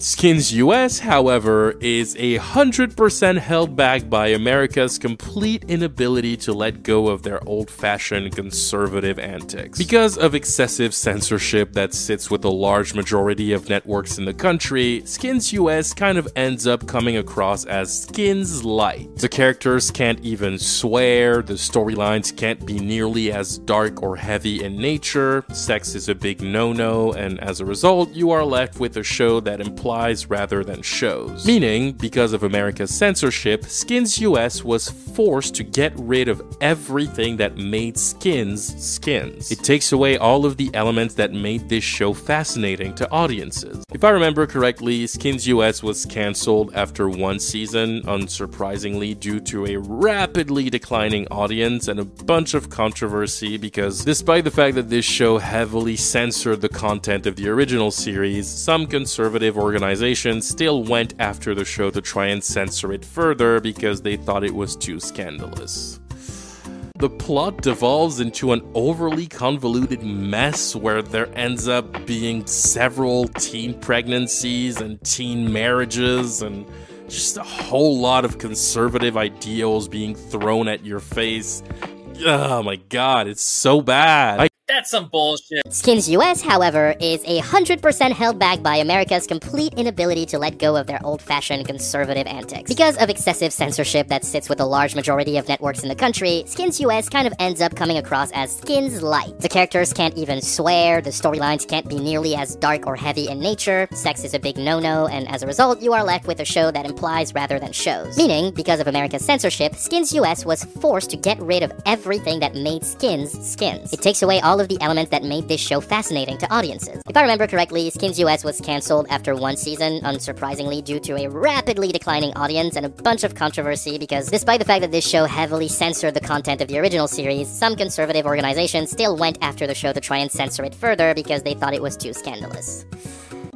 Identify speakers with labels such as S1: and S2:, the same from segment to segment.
S1: Skins US, however, is a 100% held back by America's complete inability to let go of their old fashioned conservative antics. Because of excessive censorship that sits with a large majority of networks in the country, Skins US kind of ends up coming across as Skins Light. The characters can't even swear, the storylines can't be nearly as dark or heavy in nature, sex is a big no no, and as a result, you are left with a show that implies rather than shows. Meaning, because of America's censorship, Skins US was forced to get rid of everything that made Skins skins. It takes away all of the elements that made this show fascinating to audiences. If I remember correctly, Skins US was cancelled after one season, unsurprisingly, due to a rapidly declining audience and a bunch of controversy because despite the fact that this show heavily censored the content of the original series, some conservative organizations still went after the show to try and censor it further because they thought it was too scandalous. The plot devolves into an overly convoluted mess where there ends up being several teen pregnancies and teen marriages and just a whole lot of conservative ideals being thrown at your face. Oh my god, it's so bad.
S2: That's some bullshit.
S3: Skins US, however, is a 100% held back by America's complete inability to let go of their old fashioned conservative antics. Because of excessive censorship that sits with a large majority of networks in the country, Skins US kind of ends up coming across as Skins Light. The characters can't even swear, the storylines can't be nearly as dark or heavy in nature, sex is a big no no, and as a result, you are left with a show that implies rather than shows. Meaning, because of America's censorship, Skins US was forced to get rid of everything that made skins skins. It takes away all of the elements that made this show fascinating to audiences. If I remember correctly, Skins US was cancelled after one season, unsurprisingly due to a rapidly declining audience and a bunch of controversy because despite the fact that this show heavily censored the content of the original series, some conservative organizations still went after the show to try and censor it further because they thought it was too scandalous.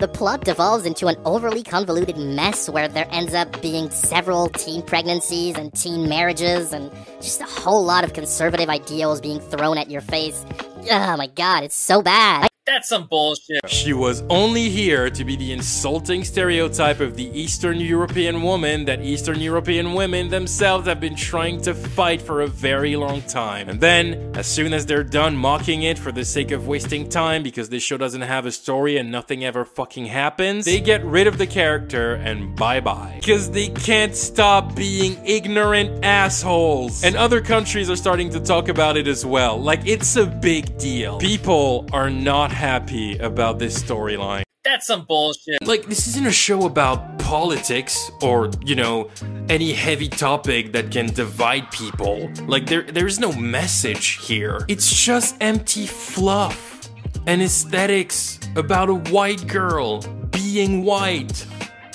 S3: The plot devolves into an overly convoluted mess where there ends up being several teen pregnancies and teen marriages and just a whole lot of conservative ideals being thrown at your face. Oh my god, it's so bad.
S2: That's some bullshit.
S1: She was only here to be the insulting stereotype of the Eastern European woman that Eastern European women themselves have been trying to fight for a very long time. And then, as soon as they're done mocking it for the sake of wasting time because this show doesn't have a story and nothing ever fucking happens, they get rid of the character and bye bye. Because they can't stop being ignorant assholes. And other countries are starting to talk about it as well. Like, it's a big deal. People are not happy about this storyline.
S2: That's some bullshit.
S1: Like, this isn't a show about politics or, you know, any heavy topic that can divide people. Like, there, there's no message here. It's just empty fluff and aesthetics about a white girl being white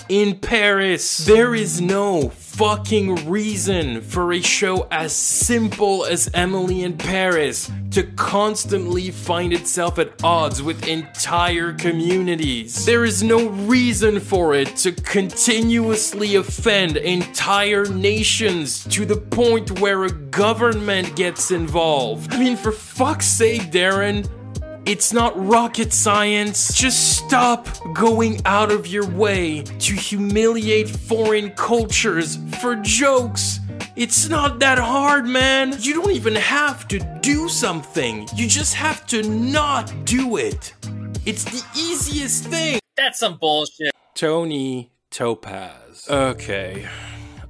S1: in Paris. There is no fucking reason for a show as simple as Emily in Paris to constantly find itself at odds with entire communities. There is no reason for it to continuously offend entire nations to the point where a government gets involved. I mean, for fuck's sake, Darren. It's not rocket science. Just stop going out of your way to humiliate foreign cultures for jokes. It's not that hard, man. You don't even have to do something. You just have to not do it. It's the easiest thing.
S2: That's some bullshit.
S1: Toni Topaz. Okay.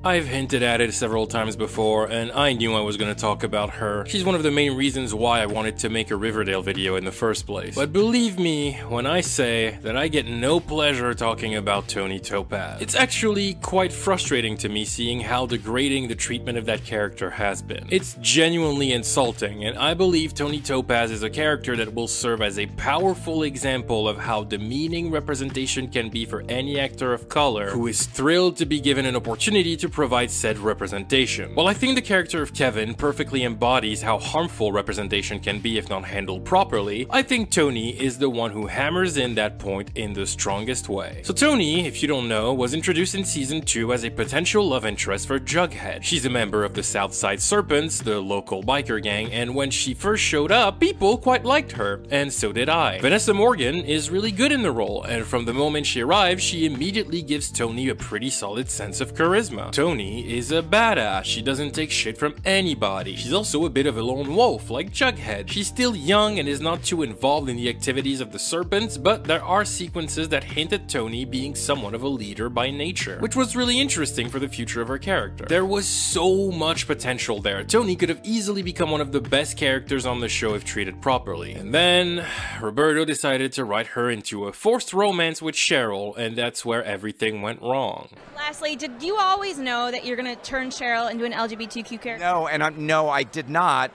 S1: I've hinted at it several times before, and I knew I was going to talk about her. She's one of the main reasons why I wanted to make a Riverdale video in the first place. But believe me when I say that I get no pleasure talking about Toni Topaz. It's actually quite frustrating to me seeing how degrading the treatment of that character has been. It's genuinely insulting, and I believe Toni Topaz is a character that will serve as a powerful example of how demeaning representation can be for any actor of color who is thrilled to be given an opportunity to to provide said representation. While I think the character of Kevin perfectly embodies how harmful representation can be if not handled properly, I think Toni is the one who hammers in that point in the strongest way. So Toni, if you don't know, was introduced in season 2 as a potential love interest for Jughead. She's a member of the Southside Serpents, the local biker gang, and when she first showed up, people quite liked her, and so did I. Vanessa Morgan is really good in the role, and from the moment she arrives, she immediately gives Toni a pretty solid sense of charisma. Toni is a badass, she doesn't take shit from anybody. She's also a bit of a lone wolf, like Jughead. She's still young and is not too involved in the activities of the Serpents, but there are sequences that hint at Toni being somewhat of a leader by nature, which was really interesting for the future of her character. There was so much potential there. Toni could have easily become one of the best characters on the show if treated properly. And then, Roberto decided to write her into a forced romance with Cheryl, and that's where everything went wrong.
S4: Lastly, did you always know that you're going to turn Cheryl into an LGBTQ character?
S5: No, and I'm, no, I did not.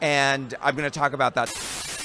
S5: And I'm going to talk about that.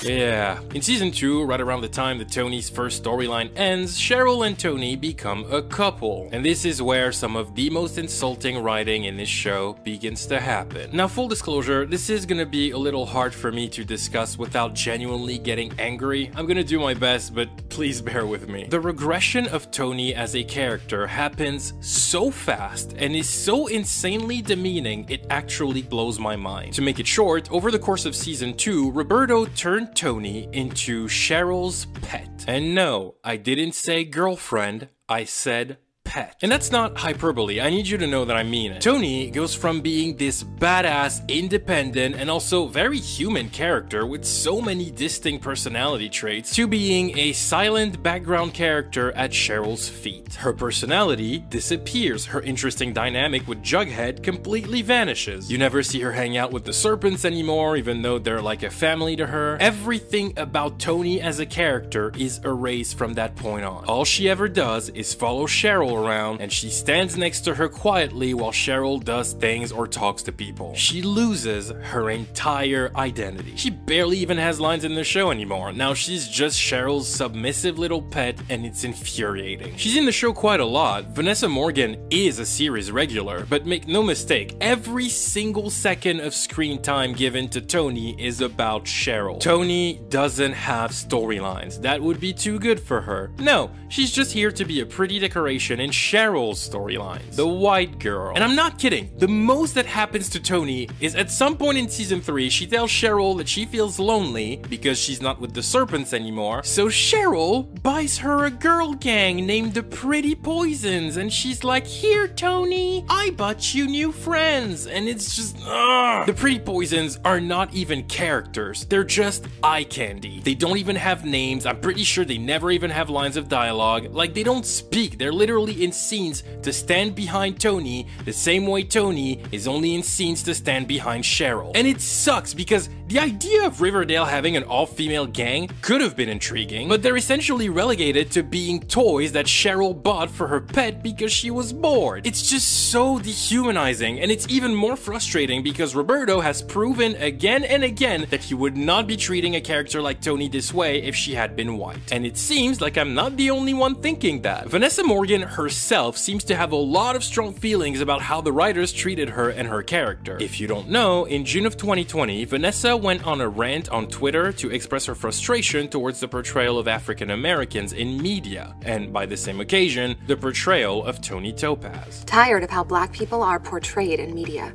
S1: Yeah. In season 2, right around the time that Toni's first storyline ends, Cheryl and Toni become a couple. And this is where some of the most insulting writing in this show begins to happen. Now, full disclosure, this is gonna be a little hard for me to discuss without genuinely getting angry. I'm gonna do my best, but please bear with me. The regression of Toni as a character happens so fast and is so insanely demeaning, it actually blows my mind. To make it short, over the course of season 2, Roberto turned Toni into Cheryl's pet. And no, I didn't say girlfriend, I said pet. And that's not hyperbole, I need you to know that I mean it. Toni goes from being this badass, independent, and also very human character with so many distinct personality traits to being a silent background character at Cheryl's feet. Her personality disappears, her interesting dynamic with Jughead completely vanishes. You never see her hang out with the serpents anymore, even though they're like a family to her. Everything about Toni as a character is erased from that point on. All she ever does is follow Cheryl around and she stands next to her quietly while Cheryl does things or talks to people. She loses her entire identity. She barely even has lines in the show anymore. Now she's just Cheryl's submissive little pet and it's infuriating. She's in the show quite a lot. Vanessa Morgan is a series regular, but make no mistake, every single second of screen time given to Toni is about Cheryl. Toni doesn't have storylines. That would be too good for her. No, she's just here to be a pretty decoration in Cheryl's storylines, the white girl. And I'm not kidding, the most that happens to Toni is at some point in season 3, she tells Cheryl that she feels lonely because she's not with the serpents anymore. So Cheryl buys her a girl gang named the Pretty Poisons, and she's like, Here, Toni, I bought you new friends. And it's just, ugh. The Pretty Poisons are not even characters, they're just eye candy. They don't even have names, I'm pretty sure they never even have lines of dialogue. Like, they don't speak, they're literally in scenes to stand behind Toni the same way Toni is only in scenes to stand behind Cheryl. And it sucks because the idea of Riverdale having an all female gang could have been intriguing, but they're essentially relegated to being toys that Cheryl bought for her pet because she was bored. It's just so dehumanizing, and it's even more frustrating because Roberto has proven again and again that he would not be treating a character like Toni this way if she had been white. And it seems like I'm not the only one thinking that. Vanessa Morgan herself seems to have a lot of strong feelings about how the writers treated her and her character. If you don't know, in June of 2020, Vanessa went on a rant on Twitter to express her frustration towards the portrayal of African Americans in media, and by the same occasion, the portrayal of Toni Topaz.
S6: Tired of how black people are portrayed in media.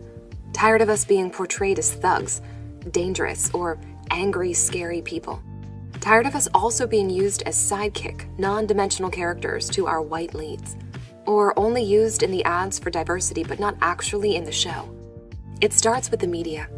S6: Tired of us being portrayed as thugs, dangerous, or angry, scary people. Tired of us also being used as sidekick, non dimensional characters to our white leads. Or only used in the ads for diversity but not actually in the show. It starts with the media.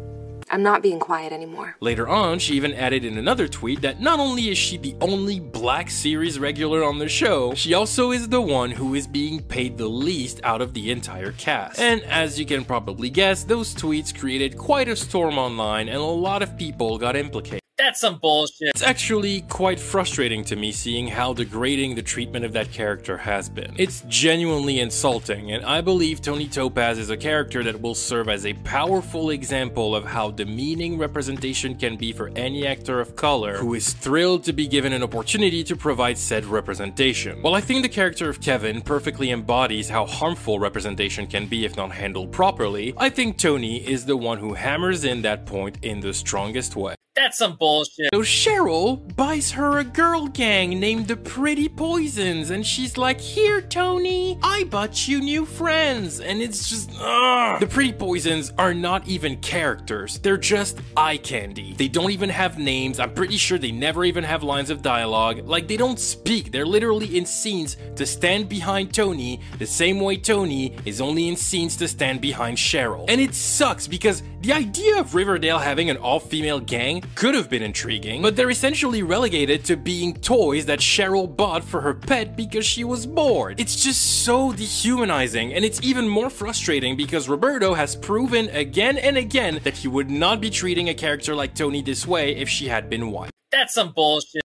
S6: I'm not being quiet anymore.
S1: Later on, she even added in another tweet that not only is she the only black series regular on the show, she also is the one who is being paid the least out of the entire cast. And as you can probably guess, those tweets created quite a storm online and a lot of people got implicated.
S2: That's some bullshit.
S1: It's actually quite frustrating to me seeing how degrading the treatment of that character has been. It's genuinely insulting, and I believe Toni Topaz is a character that will serve as a powerful example of how demeaning representation can be for any actor of color who is thrilled to be given an opportunity to provide said representation. While I think the character of Kevin perfectly embodies how harmful representation can be if not handled properly, I think Toni is the one who hammers in that point in the strongest way.
S2: That's some bullshit.
S1: So Cheryl buys her a girl gang named the Pretty Poisons, and she's like, Here, Toni, I bought you new friends. And it's just, ugh. The Pretty Poisons are not even characters, they're just eye candy. They don't even have names. I'm pretty sure they never even have lines of dialogue. Like, they don't speak, they're literally in scenes to stand behind Toni, the same way Toni is only in scenes to stand behind Cheryl. And it sucks because the idea of Riverdale having an all female gang could have been intriguing, but they're essentially relegated to being toys that Cheryl bought for her pet because she was bored. It's just so dehumanizing, and it's even more frustrating because Roberto has proven again and again that he would not be treating a character like Toni this way if she had been white.
S2: That's some bullshit.